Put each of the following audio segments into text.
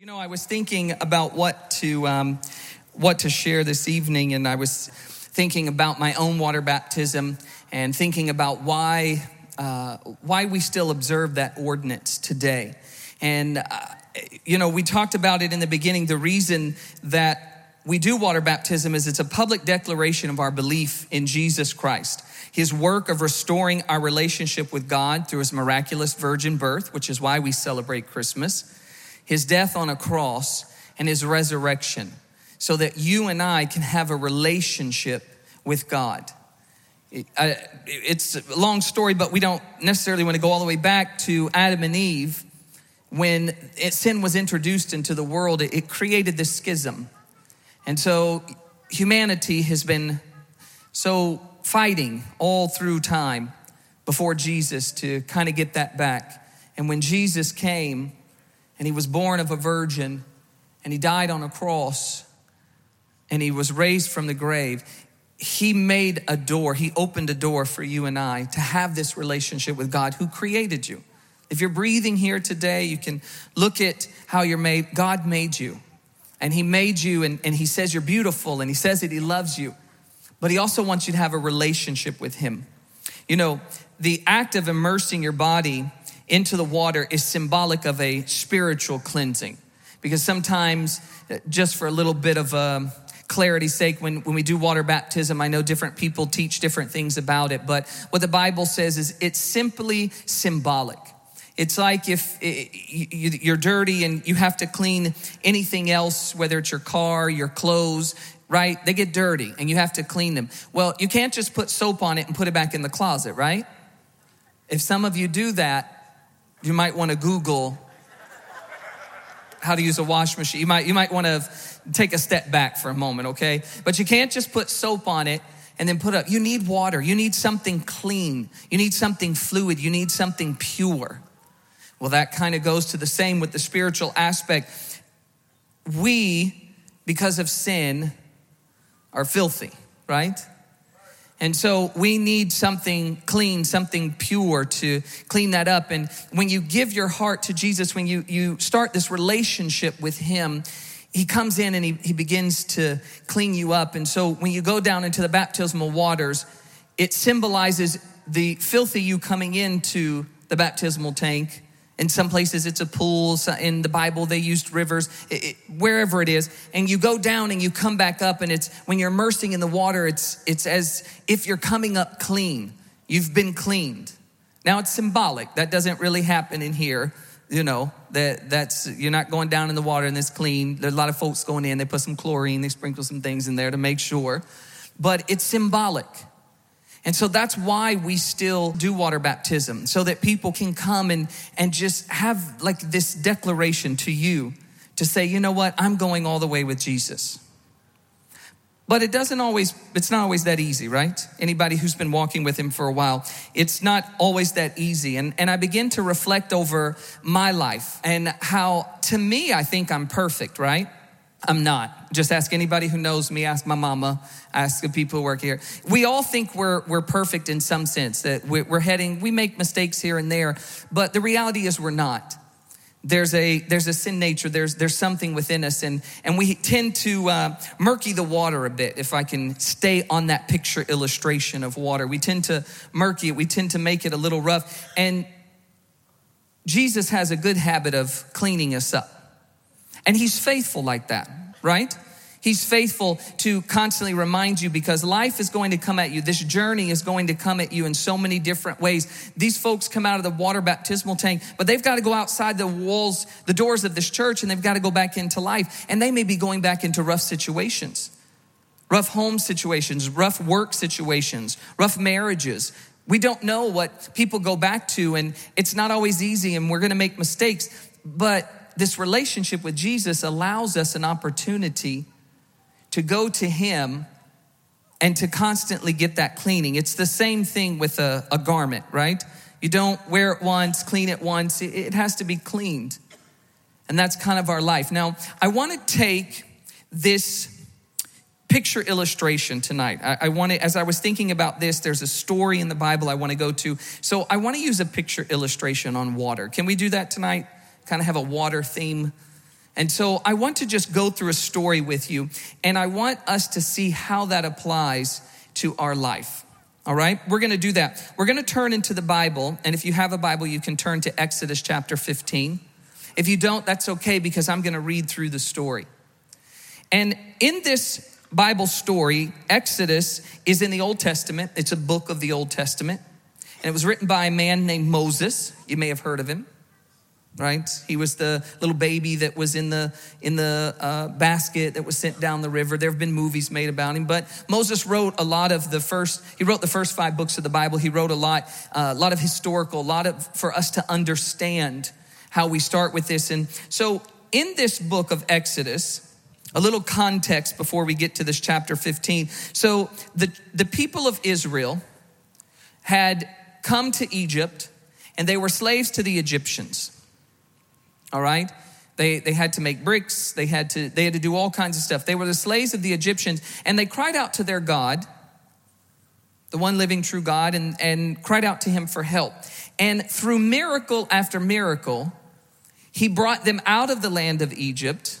You know, I was thinking about what to um, what to share this evening, and I was thinking about my own water baptism and thinking about why uh, why we still observe that ordinance today. And uh, you know, we talked about it in the beginning. The reason that we do water baptism is it's a public declaration of our belief in Jesus Christ. His work of restoring our relationship with God through his miraculous virgin birth, which is why we celebrate Christmas his death on a cross, and his resurrection so that you and I can have a relationship with God. It's a long story, but we don't necessarily want to go all the way back to Adam and Eve. When sin was introduced into the world, it created this schism. And so humanity has been so fighting all through time before Jesus to kind of get that back. And when Jesus came, and he was born of a virgin, and he died on a cross, and he was raised from the grave. He made a door, he opened a door for you and I to have this relationship with God who created you. If you're breathing here today, you can look at how you're made. God made you, and he made you, and, and he says you're beautiful, and he says that he loves you, but he also wants you to have a relationship with him. You know, the act of immersing your body into the water is symbolic of a spiritual cleansing. Because sometimes, uh, just for a little bit of um, clarity's sake, when, when we do water baptism, I know different people teach different things about it, but what the Bible says is it's simply symbolic. It's like if you're dirty and you have to clean anything else, whether it's your car, your clothes, right? They get dirty and you have to clean them. Well, you can't just put soap on it and put it back in the closet, right? If some of you do that, you might want to Google how to use a wash machine. You might, you might want to take a step back for a moment, okay? But you can't just put soap on it and then put up. You need water. You need something clean. You need something fluid. You need something pure. Well, that kind of goes to the same with the spiritual aspect. We, because of sin, are filthy, right? And so we need something clean, something pure to clean that up. And when you give your heart to Jesus, when you, you start this relationship with Him, He comes in and he, he begins to clean you up. And so when you go down into the baptismal waters, it symbolizes the filthy you coming into the baptismal tank in some places, it's a pool. In the Bible, they used rivers, it, it, wherever it is. And you go down and you come back up, and it's when you're immersing in the water, it's, it's as if you're coming up clean. You've been cleaned. Now, it's symbolic. That doesn't really happen in here. You know, that that's you're not going down in the water and it's clean. There's a lot of folks going in, they put some chlorine, they sprinkle some things in there to make sure. But it's symbolic. And so that's why we still do water baptism, so that people can come and, and just have like this declaration to you to say, you know what, I'm going all the way with Jesus. But it doesn't always, it's not always that easy, right? Anybody who's been walking with him for a while, it's not always that easy. And, and I begin to reflect over my life and how, to me, I think I'm perfect, right? I'm not. Just ask anybody who knows me, ask my mama, ask the people who work here. We all think we're, we're perfect in some sense, that we're heading, we make mistakes here and there, but the reality is we're not. There's a, there's a sin nature, there's, there's something within us, and, and we tend to uh, murky the water a bit, if I can stay on that picture illustration of water. We tend to murky it, we tend to make it a little rough, and Jesus has a good habit of cleaning us up. And he's faithful like that, right? He's faithful to constantly remind you because life is going to come at you. This journey is going to come at you in so many different ways. These folks come out of the water baptismal tank, but they've got to go outside the walls, the doors of this church, and they've got to go back into life. And they may be going back into rough situations, rough home situations, rough work situations, rough marriages. We don't know what people go back to, and it's not always easy, and we're going to make mistakes. But this relationship with Jesus allows us an opportunity to go to Him and to constantly get that cleaning. It's the same thing with a, a garment, right? You don't wear it once, clean it once, it has to be cleaned. And that's kind of our life. Now, I want to take this picture illustration tonight. I, I want to, as I was thinking about this, there's a story in the Bible I want to go to. So I want to use a picture illustration on water. Can we do that tonight? Kind of have a water theme. And so I want to just go through a story with you, and I want us to see how that applies to our life. All right, we're gonna do that. We're gonna turn into the Bible, and if you have a Bible, you can turn to Exodus chapter 15. If you don't, that's okay because I'm gonna read through the story. And in this Bible story, Exodus is in the Old Testament, it's a book of the Old Testament, and it was written by a man named Moses. You may have heard of him right? He was the little baby that was in the in the uh, basket that was sent down the river. There have been movies made about him but moses wrote a lot of the first he wrote the first five books of the bible. He wrote a lot uh, a lot of historical a lot of for us to understand how we start with this. And so in this book of exodus a little context before we get to this chapter 15 so the the people of israel had come to egypt and they were slaves to the egyptians all right? They, they had to make bricks. They had to, they had to do all kinds of stuff. They were the slaves of the Egyptians, and they cried out to their God, the one living true God, and, and cried out to him for help. And through miracle after miracle, he brought them out of the land of Egypt.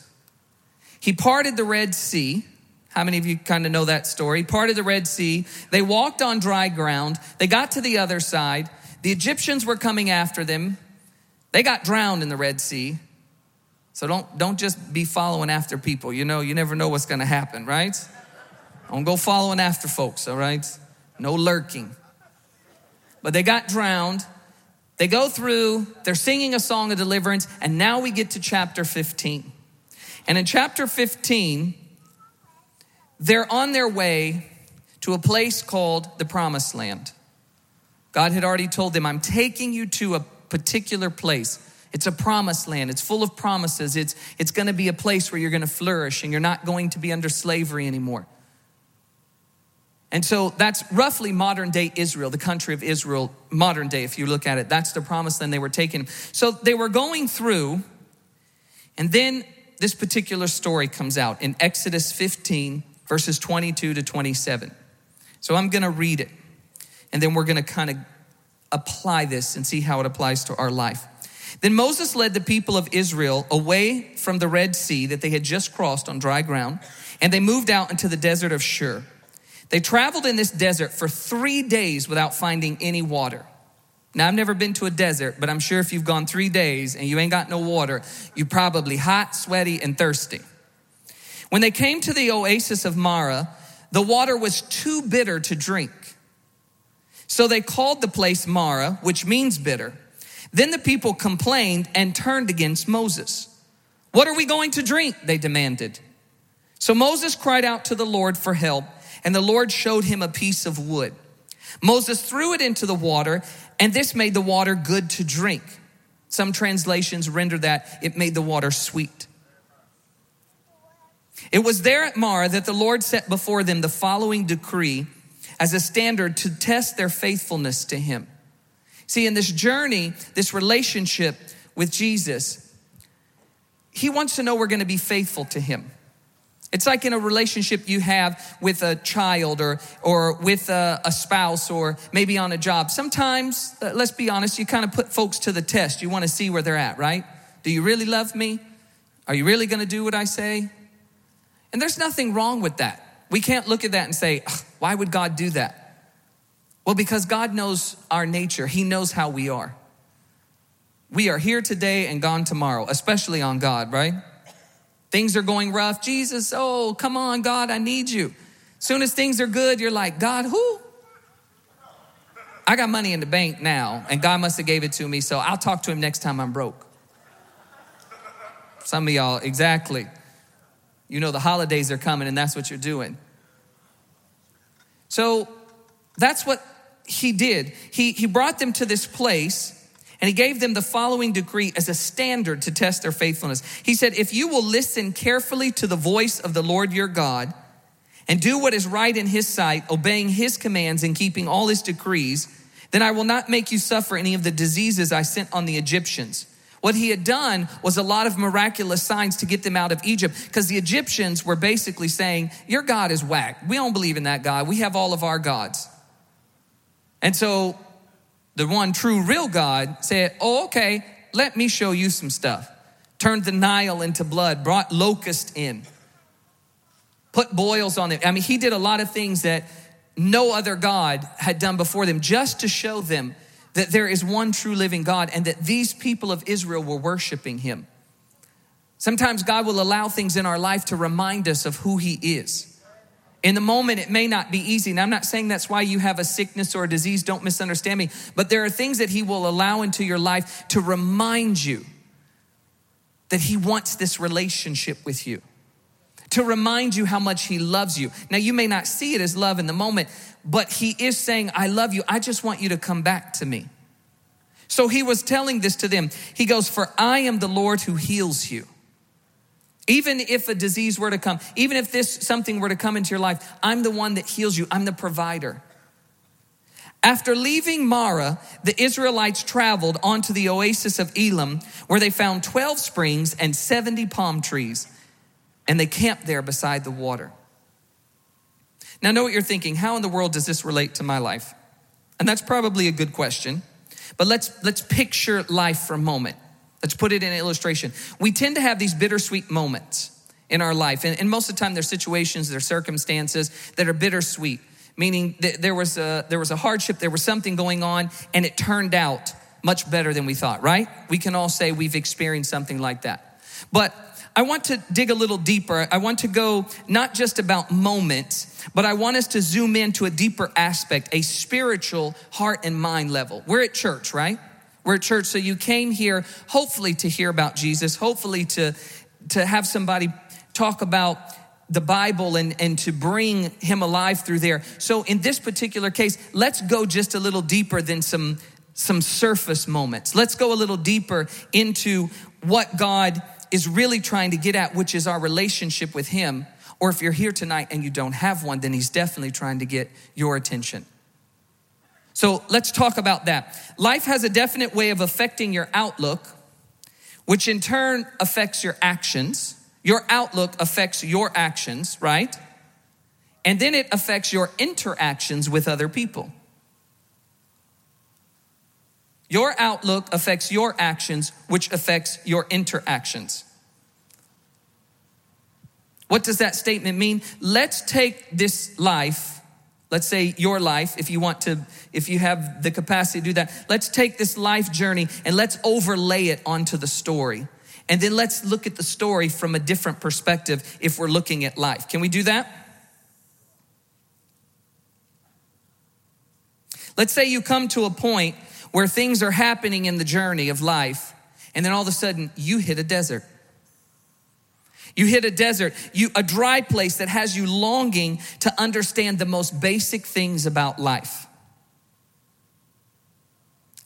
He parted the Red Sea. How many of you kind of know that story? Parted the Red Sea. They walked on dry ground. They got to the other side. The Egyptians were coming after them. They got drowned in the Red Sea. So don't, don't just be following after people. You know, you never know what's going to happen, right? Don't go following after folks, all right? No lurking. But they got drowned. They go through, they're singing a song of deliverance, and now we get to chapter 15. And in chapter 15, they're on their way to a place called the Promised Land. God had already told them, I'm taking you to a particular place. It's a promised land. It's full of promises. It's, it's going to be a place where you're going to flourish and you're not going to be under slavery anymore. And so that's roughly modern day Israel, the country of Israel, modern day, if you look at it. That's the promised land they were taking. So they were going through, and then this particular story comes out in Exodus 15, verses 22 to 27. So I'm going to read it, and then we're going to kind of apply this and see how it applies to our life. Then Moses led the people of Israel away from the Red Sea that they had just crossed on dry ground, and they moved out into the desert of Shur. They traveled in this desert for three days without finding any water. Now, I've never been to a desert, but I'm sure if you've gone three days and you ain't got no water, you're probably hot, sweaty, and thirsty. When they came to the oasis of Marah, the water was too bitter to drink. So they called the place Marah, which means bitter. Then the people complained and turned against Moses. What are we going to drink? They demanded. So Moses cried out to the Lord for help, and the Lord showed him a piece of wood. Moses threw it into the water, and this made the water good to drink. Some translations render that it made the water sweet. It was there at Marah that the Lord set before them the following decree as a standard to test their faithfulness to Him. See, in this journey, this relationship with Jesus, He wants to know we're going to be faithful to Him. It's like in a relationship you have with a child or, or with a, a spouse or maybe on a job. Sometimes, let's be honest, you kind of put folks to the test. You want to see where they're at, right? Do you really love me? Are you really going to do what I say? And there's nothing wrong with that. We can't look at that and say, why would God do that? Well, because God knows our nature, He knows how we are. We are here today and gone tomorrow, especially on God, right? Things are going rough. Jesus, oh, come on, God, I need you. Soon as things are good, you're like, God, who? I got money in the bank now, and God must have gave it to me, so I'll talk to him next time I'm broke. Some of y'all, exactly. You know the holidays are coming and that's what you're doing. So that's what he did. He, he brought them to this place and he gave them the following decree as a standard to test their faithfulness. He said, If you will listen carefully to the voice of the Lord your God and do what is right in his sight, obeying his commands and keeping all his decrees, then I will not make you suffer any of the diseases I sent on the Egyptians what he had done was a lot of miraculous signs to get them out of Egypt because the Egyptians were basically saying, Your God is whack. We don't believe in that God. We have all of our gods. And so the one true, real God said, Oh, okay, let me show you some stuff. turned the Nile into blood, brought locust in, put boils on them. I mean, he did a lot of things that no other God had done before them just to show them that there is one true living God and that these people of Israel were worshiping him. Sometimes God will allow things in our life to remind us of who he is. In the moment, it may not be easy. And I'm not saying that's why you have a sickness or a disease. Don't misunderstand me. But there are things that He will allow into your life to remind you that He wants this relationship with you, to remind you how much He loves you. Now, you may not see it as love in the moment, but He is saying, I love you. I just want you to come back to me. So He was telling this to them. He goes, For I am the Lord who heals you. Even if a disease were to come, even if this something were to come into your life, I'm the one that heals you. I'm the provider. After leaving Marah, the Israelites traveled onto the oasis of Elim, where they found 12 springs and 70 palm trees, and they camped there beside the water. Now, know what you're thinking. How in the world does this relate to my life? And that's probably a good question. But let's, let's picture life for a moment. Let's put it in illustration. We tend to have these bittersweet moments in our life. And, and most of the time, there's situations, there's circumstances that are bittersweet, meaning that there was, a, there was a hardship, there was something going on, and it turned out much better than we thought, right? We can all say we've experienced something like that. But I want to dig a little deeper. I want to go not just about moments, but I want us to zoom into a deeper aspect, a spiritual heart and mind level. We're at church, right? We're at church, so you came here hopefully to hear about Jesus, hopefully to, to have somebody talk about the Bible and, and to bring him alive through there. So in this particular case, let's go just a little deeper than some, some surface moments. Let's go a little deeper into what God is really trying to get at, which is our relationship with him. Or if you're here tonight and you don't have one, then he's definitely trying to get your attention. So let's talk about that. Life has a definite way of affecting your outlook, which in turn affects your actions. Your outlook affects your actions, right? And then it affects your interactions with other people. Your outlook affects your actions, which affects your interactions. What does that statement mean? Let's take this life Let's say your life, if you want to, if you have the capacity to do that, let's take this life journey and let's overlay it onto the story. And then let's look at the story from a different perspective if we're looking at life. Can we do that? Let's say you come to a point where things are happening in the journey of life, and then all of a sudden you hit a desert. You hit a desert, you a dry place that has you longing to understand the most basic things about life.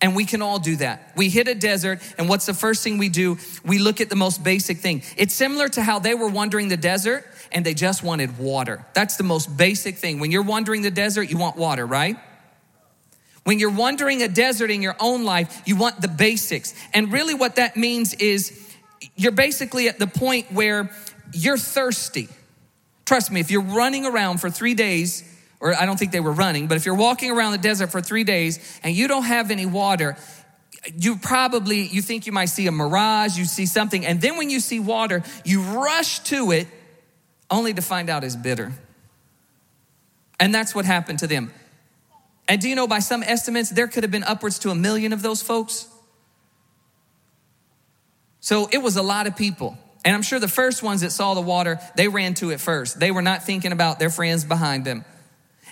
And we can all do that. We hit a desert, and what's the first thing we do? We look at the most basic thing. It's similar to how they were wandering the desert and they just wanted water. That's the most basic thing. When you're wandering the desert, you want water, right? When you're wandering a desert in your own life, you want the basics. And really, what that means is you're basically at the point where you're thirsty. Trust me, if you're running around for three days, or I don't think they were running, but if you're walking around the desert for three days and you don't have any water, you probably you think you might see a mirage you see something and then when you see water you rush to it only to find out it's bitter and that's what happened to them and do you know by some estimates there could have been upwards to a million of those folks so it was a lot of people. And I'm sure the first ones that saw the water, they ran to it first. They were not thinking about their friends behind them.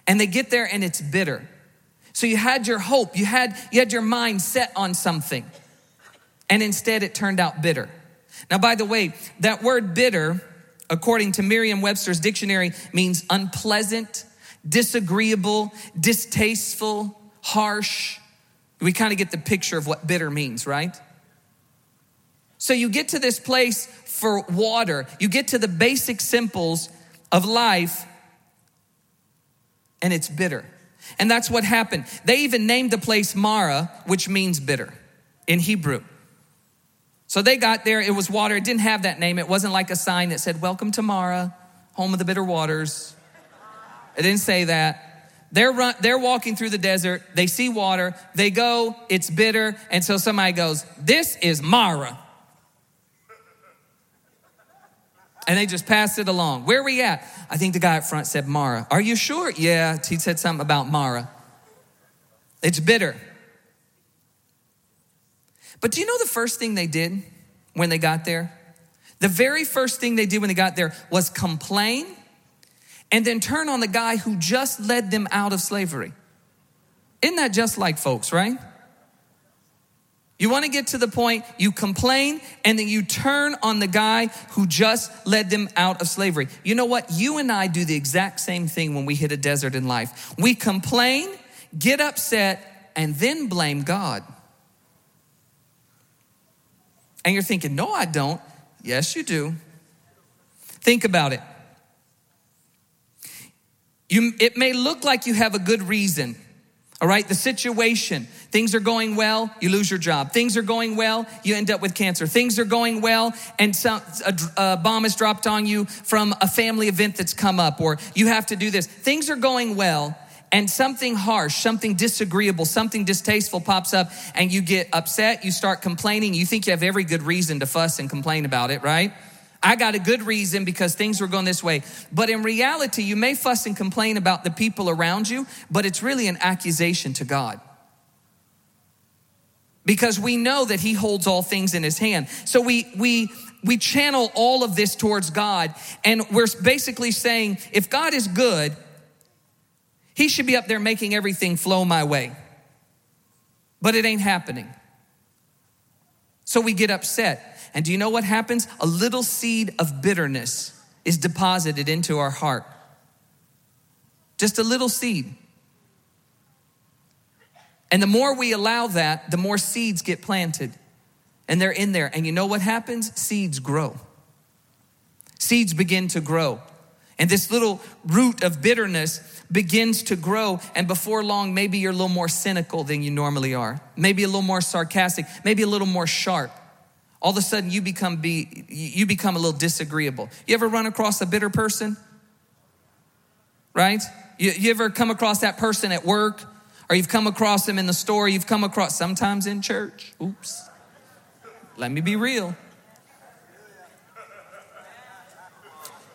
And they get there and it's bitter. So you had your hope, you had, you had your mind set on something. And instead it turned out bitter. Now, by the way, that word bitter, according to Merriam Webster's dictionary, means unpleasant, disagreeable, distasteful, harsh. We kind of get the picture of what bitter means, right? So you get to this place for water, you get to the basic simples of life, and it's bitter. And that's what happened. They even named the place Marah, which means bitter in Hebrew. So they got there, it was water. It didn't have that name. It wasn't like a sign that said, Welcome to Marah, home of the bitter waters. It didn't say that. They're, run, they're walking through the desert. They see water. They go, it's bitter. And so somebody goes, This is Marah. And they just passed it along. Where are we at? I think the guy up front said Marah. Are you sure? Yeah, he said something about Marah. It's bitter. But do you know the first thing they did when they got there? The very first thing they did when they got there was complain and then turn on the guy who just led them out of slavery. Isn't that just like folks, right? You want to get to the point, you complain, and then you turn on the guy who just led them out of slavery. You know what? You and I do the exact same thing when we hit a desert in life. We complain, get upset, and then blame God. And you're thinking, no, I don't. Yes, you do. Think about it. You, it may look like you have a good reason. All right, the situation, things are going well, you lose your job. Things are going well, you end up with cancer. Things are going well, and some, a, a bomb is dropped on you from a family event that's come up, or you have to do this. Things are going well, and something harsh, something disagreeable, something distasteful pops up, and you get upset, you start complaining. You think you have every good reason to fuss and complain about it, right? I got a good reason because things were going this way. But in reality, you may fuss and complain about the people around you, but it's really an accusation to God. Because we know that he holds all things in his hand. So we we we channel all of this towards God and we're basically saying if God is good, he should be up there making everything flow my way. But it ain't happening. So we get upset. And do you know what happens? A little seed of bitterness is deposited into our heart. Just a little seed. And the more we allow that, the more seeds get planted. And they're in there. And you know what happens? Seeds grow. Seeds begin to grow. And this little root of bitterness begins to grow. And before long, maybe you're a little more cynical than you normally are. Maybe a little more sarcastic, maybe a little more sharp all of a sudden you become be you become a little disagreeable. You ever run across a bitter person? Right? You, you ever come across that person at work or you've come across them in the store you've come across sometimes in church? Oops. Let me be real.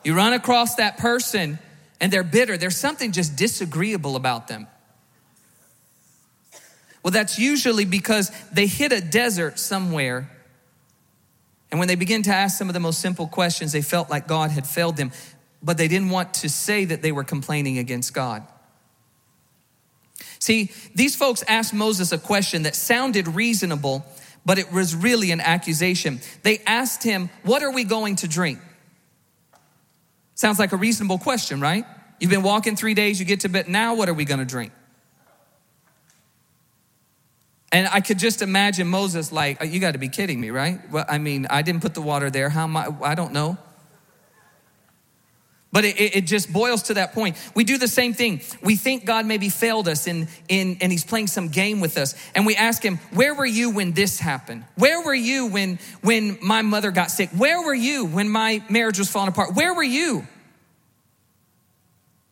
You run across that person and they're bitter. There's something just disagreeable about them. Well that's usually because they hit a desert somewhere and when they began to ask some of the most simple questions, they felt like God had failed them, but they didn't want to say that they were complaining against God. See, these folks asked Moses a question that sounded reasonable, but it was really an accusation. They asked him, What are we going to drink? Sounds like a reasonable question, right? You've been walking three days, you get to bed, now what are we going to drink? And I could just imagine Moses like, you got to be kidding me, right? Well, I mean, I didn't put the water there. How am I? I don't know. But it, it, just boils to that point. We do the same thing. We think God maybe failed us in, in, and he's playing some game with us. And we ask him, where were you when this happened? Where were you when, when my mother got sick? Where were you when my marriage was falling apart? Where were you?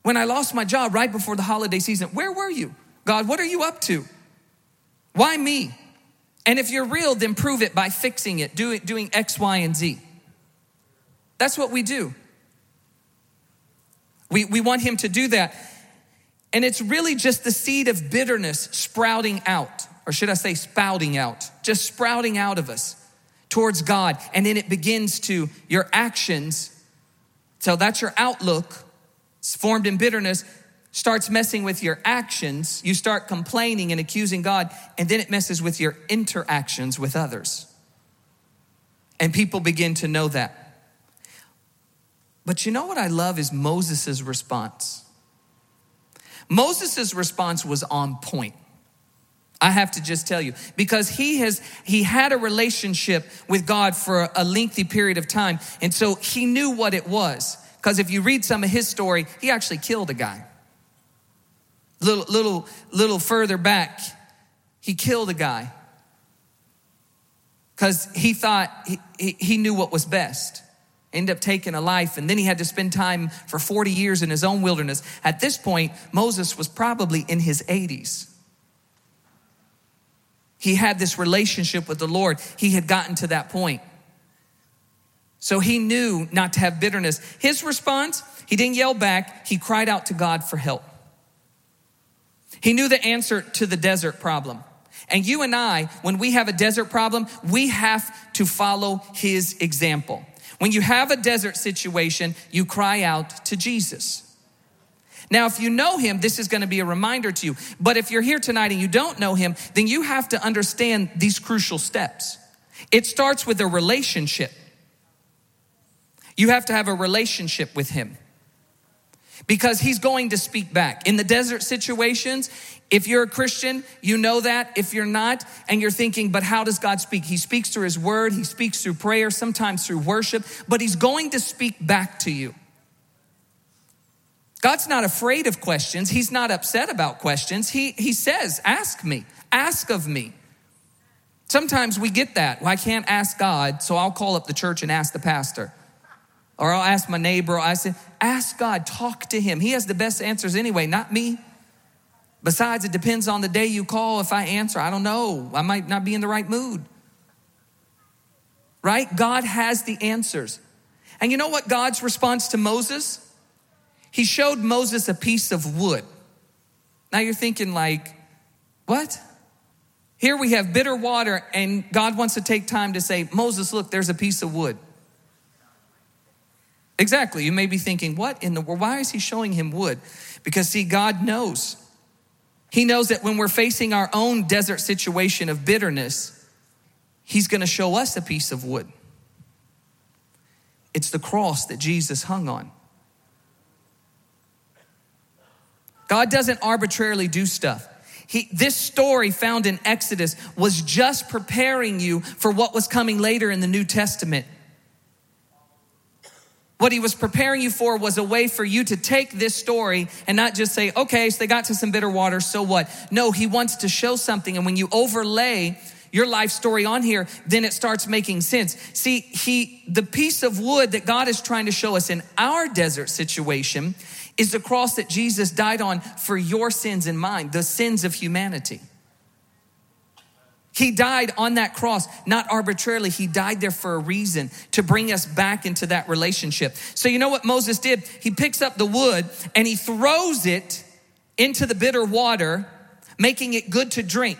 When I lost my job right before the holiday season, where were you? God, what are you up to? Why me? And if you're real, then prove it by fixing it, doing, doing X, Y, and Z. That's what we do. We, we want him to do that. And it's really just the seed of bitterness sprouting out, or should I say, spouting out, just sprouting out of us towards God. And then it begins to, your actions, so that's your outlook, it's formed in bitterness, starts messing with your actions, you start complaining and accusing God, and then it messes with your interactions with others. And people begin to know that. But you know what I love is Moses' response. Moses' response was on point. I have to just tell you because he has he had a relationship with God for a lengthy period of time and so he knew what it was because if you read some of his story he actually killed a guy little, little, little further back, he killed a guy. Because he thought he, he, he knew what was best. End up taking a life and then he had to spend time for 40 years in his own wilderness. At this point moses was probably in his 80s he had this relationship with the lord. He had gotten to that point. So he knew not to have bitterness. His response, he didn't yell back, he cried out to God for help. He knew the answer to the desert problem. And you and I, when we have a desert problem, we have to follow his example. When you have a desert situation, you cry out to Jesus. Now, if you know him, this is going to be a reminder to you. But if you're here tonight and you don't know him, then you have to understand these crucial steps. It starts with a relationship. You have to have a relationship with him because he's going to speak back. In the desert situations, if you're a Christian, you know that. If you're not, and you're thinking, but how does God speak? He speaks through his word, he speaks through prayer, sometimes through worship, but he's going to speak back to you. God's not afraid of questions. He's not upset about questions. He, he says, Ask me, ask of me. Sometimes we get that. Well, I can't ask God, so I'll call up the church and ask the pastor. Or I'll ask my neighbor. I say, Ask God, talk to him. He has the best answers anyway, not me. Besides, it depends on the day you call if I answer. I don't know. I might not be in the right mood. Right? God has the answers. And you know what God's response to Moses? he showed Moses a piece of wood. Now you're thinking, like, what? Here we have bitter water, and God wants to take time to say, Moses, look, there's a piece of wood. Exactly. You may be thinking, what in the world? Why is he showing him wood? Because, see, God knows. He knows that when we're facing our own desert situation of bitterness, he's going to show us a piece of wood. It's the cross that Jesus hung on. God doesn't arbitrarily do stuff. He, this story found in Exodus was just preparing you for what was coming later in the New Testament. What he was preparing you for was a way for you to take this story and not just say, okay, so they got to some bitter water, so what? No, he wants to show something. And when you overlay your life story on here, then it starts making sense. See, he, the piece of wood that God is trying to show us in our desert situation is the cross that Jesus died on for your sins and mine, the sins of humanity. He died on that cross, not arbitrarily. He died there for a reason to bring us back into that relationship. So, you know what Moses did? He picks up the wood and he throws it into the bitter water, making it good to drink.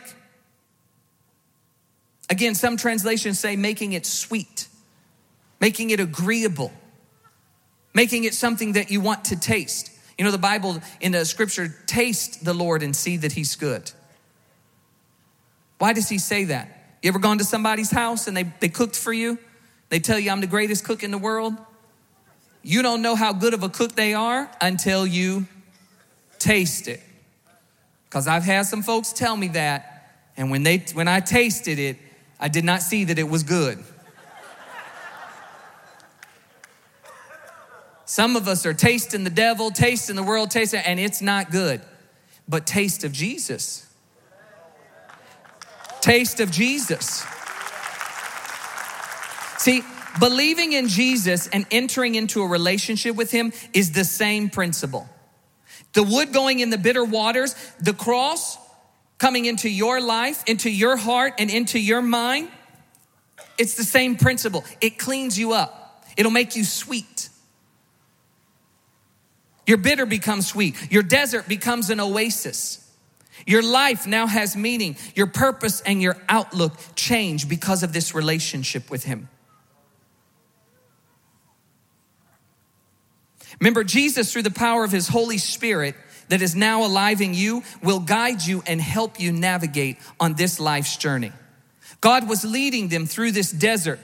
Again, some translations say making it sweet, making it agreeable making it something that you want to taste. You know, the Bible in the scripture, taste the Lord and see that he's good. Why does he say that? You ever gone to somebody's house and they, they cooked for you? They tell you I'm the greatest cook in the world? You don't know how good of a cook they are until you taste it. Because I've had some folks tell me that, and when they when I tasted it, I did not see that it was good. Some of us are tasting the devil, tasting the world, tasting, and it's not good. But taste of Jesus. Taste of Jesus. See, believing in Jesus and entering into a relationship with Him is the same principle. The wood going in the bitter waters, the cross coming into your life, into your heart, and into your mind, it's the same principle. It cleans you up, it'll make you sweet. Your bitter becomes sweet. Your desert becomes an oasis. Your life now has meaning. Your purpose and your outlook change because of this relationship with Him. Remember, Jesus, through the power of His Holy Spirit that is now alive in you, will guide you and help you navigate on this life's journey. God was leading them through this desert.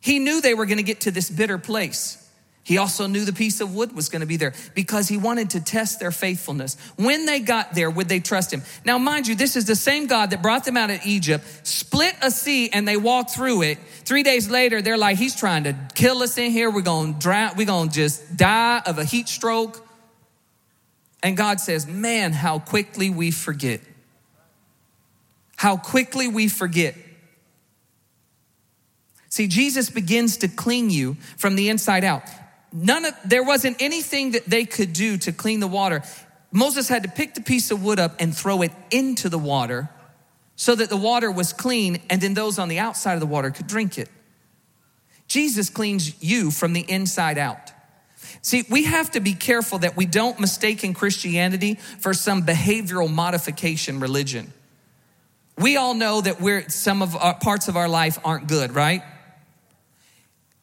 He knew they were going to get to this bitter place. He also knew the piece of wood was going to be there because he wanted to test their faithfulness. When they got there, would they trust him? Now, mind you, this is the same God that brought them out of Egypt, split a sea, and they walked through it. Three days later, they're like, He's trying to kill us in here. We're going to drown. We're going to just die of a heat stroke. And God says, Man, how quickly we forget. How quickly we forget. See, Jesus begins to clean you from the inside out none of there wasn't anything that they could do to clean the water. Moses had to pick the piece of wood up and throw it into the water so that the water was clean and then those on the outside of the water could drink it. Jesus cleans you from the inside out. See, we have to be careful that we don't mistake in Christianity for some behavioral modification religion. We all know that we're some of our parts of our life aren't good, right?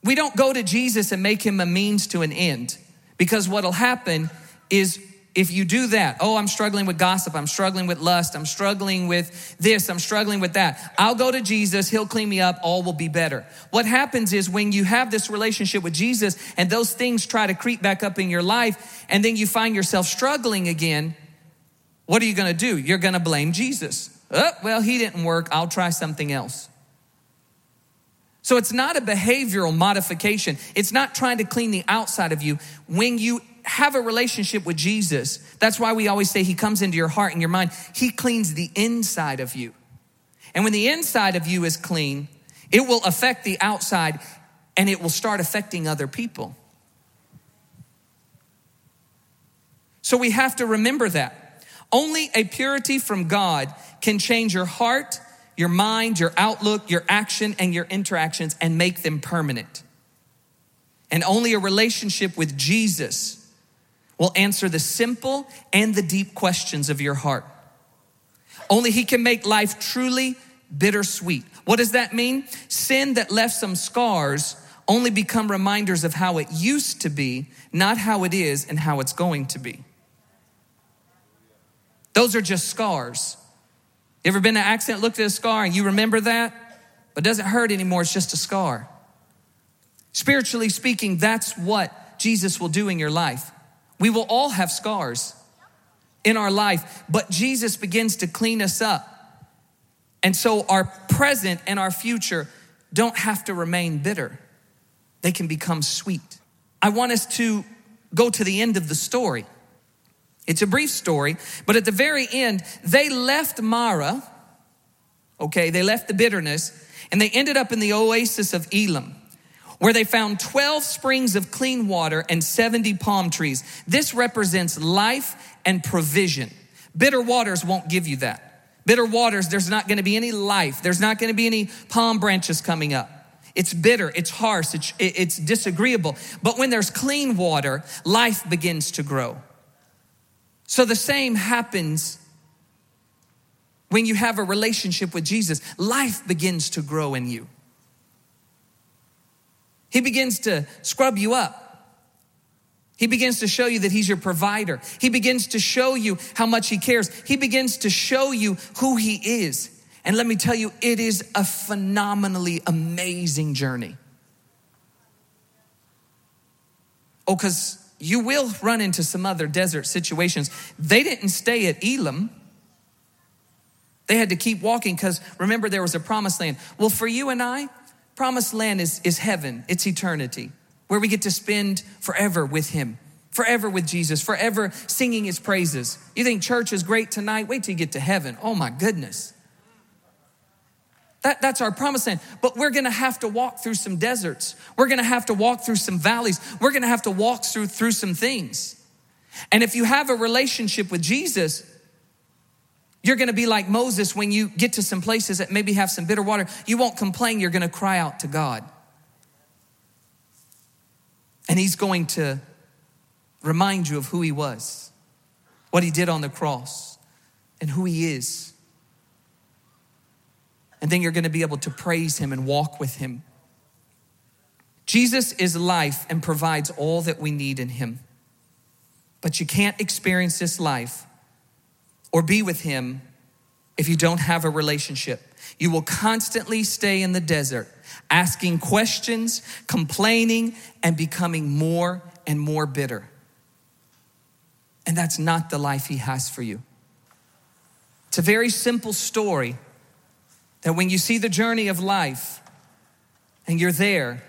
We don't go to Jesus and make him a means to an end because what'll happen is if you do that, oh, I'm struggling with gossip, I'm struggling with lust, I'm struggling with this, I'm struggling with that. I'll go to Jesus, he'll clean me up, all will be better. What happens is when you have this relationship with Jesus and those things try to creep back up in your life, and then you find yourself struggling again, what are you gonna do? You're gonna blame Jesus. Oh, well, he didn't work, I'll try something else. So it's not a behavioral modification. It's not trying to clean the outside of you. When you have a relationship with Jesus, that's why we always say he comes into your heart and your mind. He cleans the inside of you. And when the inside of you is clean, it will affect the outside and it will start affecting other people. So we have to remember that. Only a purity from God can change your heart, your mind, your outlook, your action, and your interactions and make them permanent. And only a relationship with Jesus will answer the simple and the deep questions of your heart. Only He can make life truly bittersweet. What does that mean? Sin that left some scars only become reminders of how it used to be, not how it is and how it's going to be. Those are just scars. You ever been in an accident, looked at a scar, and you remember that, but it doesn't hurt anymore, it's just a scar. Spiritually speaking, that's what Jesus will do in your life. We will all have scars in our life, but Jesus begins to clean us up. And so our present and our future don't have to remain bitter, they can become sweet. I want us to go to the end of the story. It's a brief story, but at the very end, they left Marah, okay, they left the bitterness, and they ended up in the oasis of Elim, where they found 12 springs of clean water and 70 palm trees. This represents life and provision. Bitter waters won't give you that. Bitter waters, there's not gonna be any life, there's not gonna be any palm branches coming up. It's bitter, it's harsh, it's, it's disagreeable. But when there's clean water, life begins to grow. So the same happens when you have a relationship with Jesus. Life begins to grow in you. He begins to scrub you up. He begins to show you that He's your provider. He begins to show you how much He cares. He begins to show you who He is. And let me tell you, it is a phenomenally amazing journey. Oh, because you will run into some other desert situations. They didn't stay at Elim. They had to keep walking because remember, there was a promised land. Well, for you and I, Promised land is, is heaven, it's eternity, where we get to spend forever with Him, forever with Jesus, forever singing His praises. You think church is great tonight? Wait till you get to heaven. Oh my goodness. That, that's our promised land. But we're gonna have to walk through some deserts. We're gonna have to walk through some valleys. We're gonna have to walk through, through some things. And if you have a relationship with Jesus, you're to be like Moses when you get to some places that maybe have some bitter water. You won't complain, you're to cry out to God. And He's going to remind you of who He was, what He did on the cross, and who He is. And then you're going to be able to praise Him and walk with Him. Jesus is life and provides all that we need in Him. But you can't experience this life or be with him if you don't have a relationship. You will constantly stay in the desert, asking questions, complaining, and becoming more and more bitter. And that's not the life he has for you. It's a very simple story that when you see the journey of life and you're there,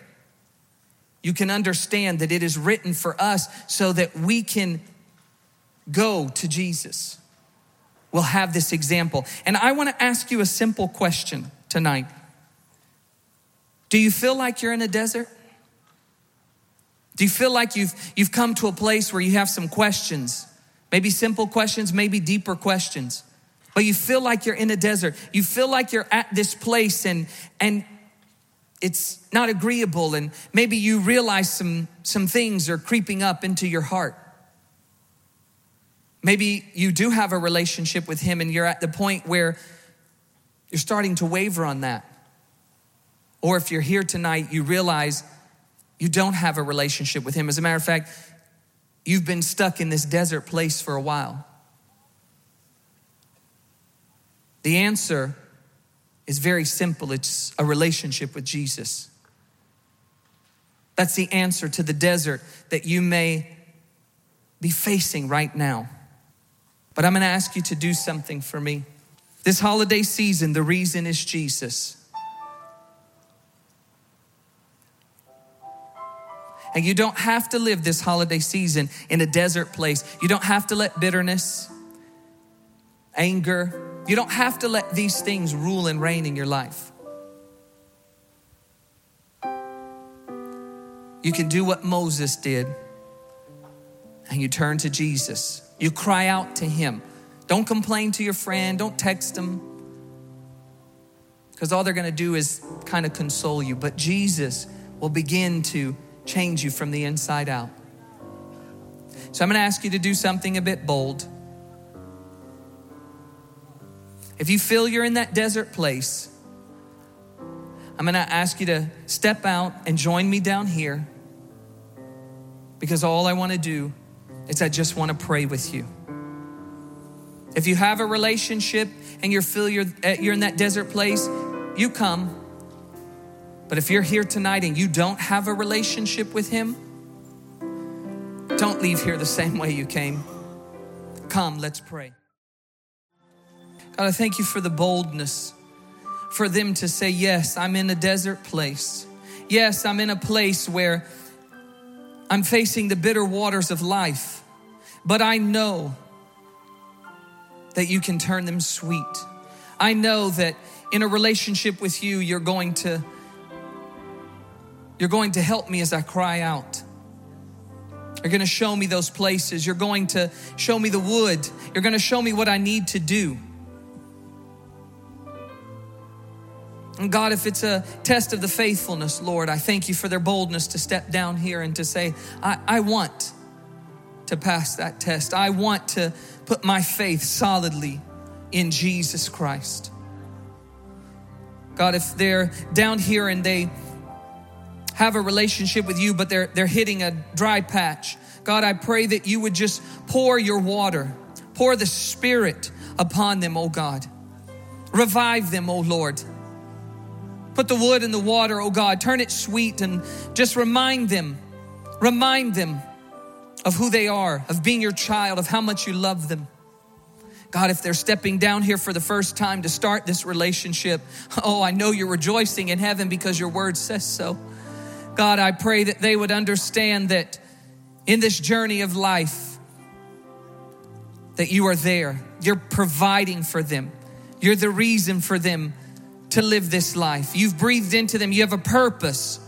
you can understand that it is written for us so that we can go to Jesus We'll have this example. And I want to ask you a simple question tonight Do you feel like you're in a desert? Do you feel like you've, you've come to a place where you have some questions? Maybe simple questions, maybe deeper questions. But you feel like you're in a desert. You feel like you're at this place and, and it's not agreeable and maybe you realize some, some things are creeping up into your heart. Maybe you do have a relationship with him and you're at the point where you're starting to waver on that. Or if you're here tonight, you realize you don't have a relationship with him. As a matter of fact, you've been stuck in this desert place for a while. The answer is very simple it's a relationship with Jesus. That's the answer to the desert that you may be facing right now. But I'm gonna ask you to do something for me. This holiday season, the reason is Jesus. And you don't have to live this holiday season in a desert place. You don't have to let bitterness, anger, you don't have to let these things rule and reign in your life. You can do what Moses did and you turn to Jesus. You cry out to him. Don't complain to your friend, don't text them because all they're going to do is kind of console you. But Jesus will begin to change you from the inside out. So I'm going to ask you to do something a bit bold. If you feel you're in that desert place, I'm gonna ask you to step out and join me down here because all I wanna do is I just wanna pray with you. If you have a relationship and you feel you're, eh, you're in that desert place, you come. But if you're here tonight and you don't have a relationship with Him, don't leave here the same way you came. Come, let's pray. God, I thank you for the boldness for them to say, Yes, I'm in a desert place. Yes, I'm in a place where I'm facing the bitter waters of life, but I know that you can turn them sweet. I know that in a relationship with you, you're going to you're going to help me as I cry out. You're going to show me those places. You're going to show me the wood. You're going to show me what I need to do. And God, if it's a test of the faithfulness, Lord, I thank you for their boldness to step down here and to say, I, I want to pass that test. I want to put my faith solidly in Jesus Christ. God, if they're down here and they have a relationship with you, but they're, they're hitting a dry patch, God, I pray that you would just pour your water, pour the Spirit upon them, oh God. Revive them, oh Lord. Put the wood in the water, oh God. Turn it sweet and just remind them, remind them of who they are, of being your child, of how much you love them. God, if they're stepping down here for the first time to start this relationship, oh, I know you're rejoicing in heaven because your word says so. God, I pray that they would understand that in this journey of life, that you are there. You're providing for them. You're the reason for them to live this life. You've breathed into them. You have a purpose.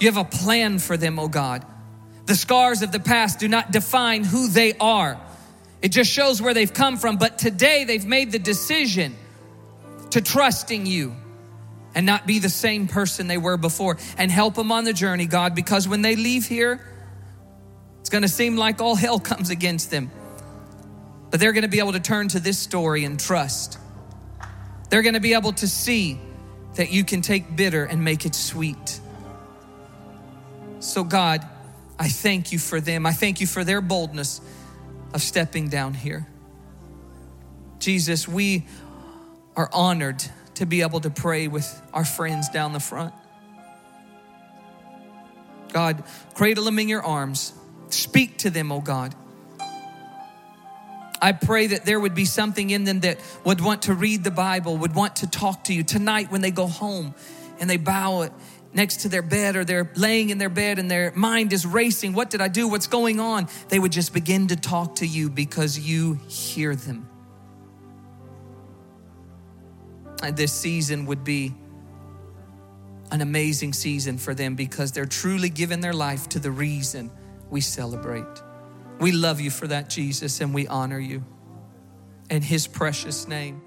You have a plan for them, oh God. The scars of the past do not define who they are. It just shows where they've come from. But today they've made the decision to trust in you and not be the same person they were before and help them on the journey, God, because when they leave here, it's going to seem like all hell comes against them. But they're going to be able to turn to this story and trust they're going to be able to see that you can take bitter and make it sweet. So, God, I thank you for them. I thank you for their boldness of stepping down here. Jesus, we are honored to be able to pray with our friends down the front. God, cradle them in your arms. Speak to them, oh God. I pray that there would be something in them that would want to read the Bible, would want to talk to you tonight when they go home and they bow it next to their bed or they're laying in their bed and their mind is racing. What did I do? What's going on? They would just begin to talk to you because you hear them. And this season would be an amazing season for them because they're truly giving their life to the reason we celebrate. We love you for that, Jesus, and we honor you. In his precious name.